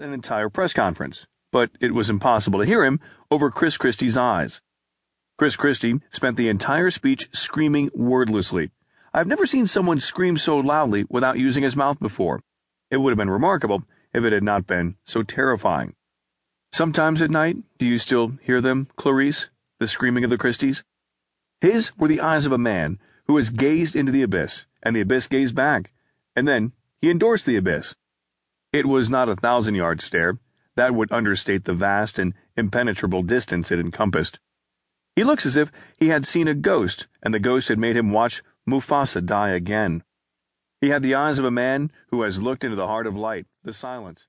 an entire press conference, but it was impossible to hear him over Chris Christie's eyes. Chris Christie spent the entire speech screaming wordlessly. I've never seen someone scream so loudly without using his mouth before. It would have been remarkable if it had not been so terrifying. Sometimes at night, do you still hear them, Clarice, the screaming of the Christies? His were the eyes of a man who has gazed into the abyss, and the abyss gazed back, and then he endorsed the abyss. It was not a thousand yard stare. That would understate the vast and impenetrable distance it encompassed. He looks as if he had seen a ghost, and the ghost had made him watch Mufasa die again. He had the eyes of a man who has looked into the heart of light, the silence,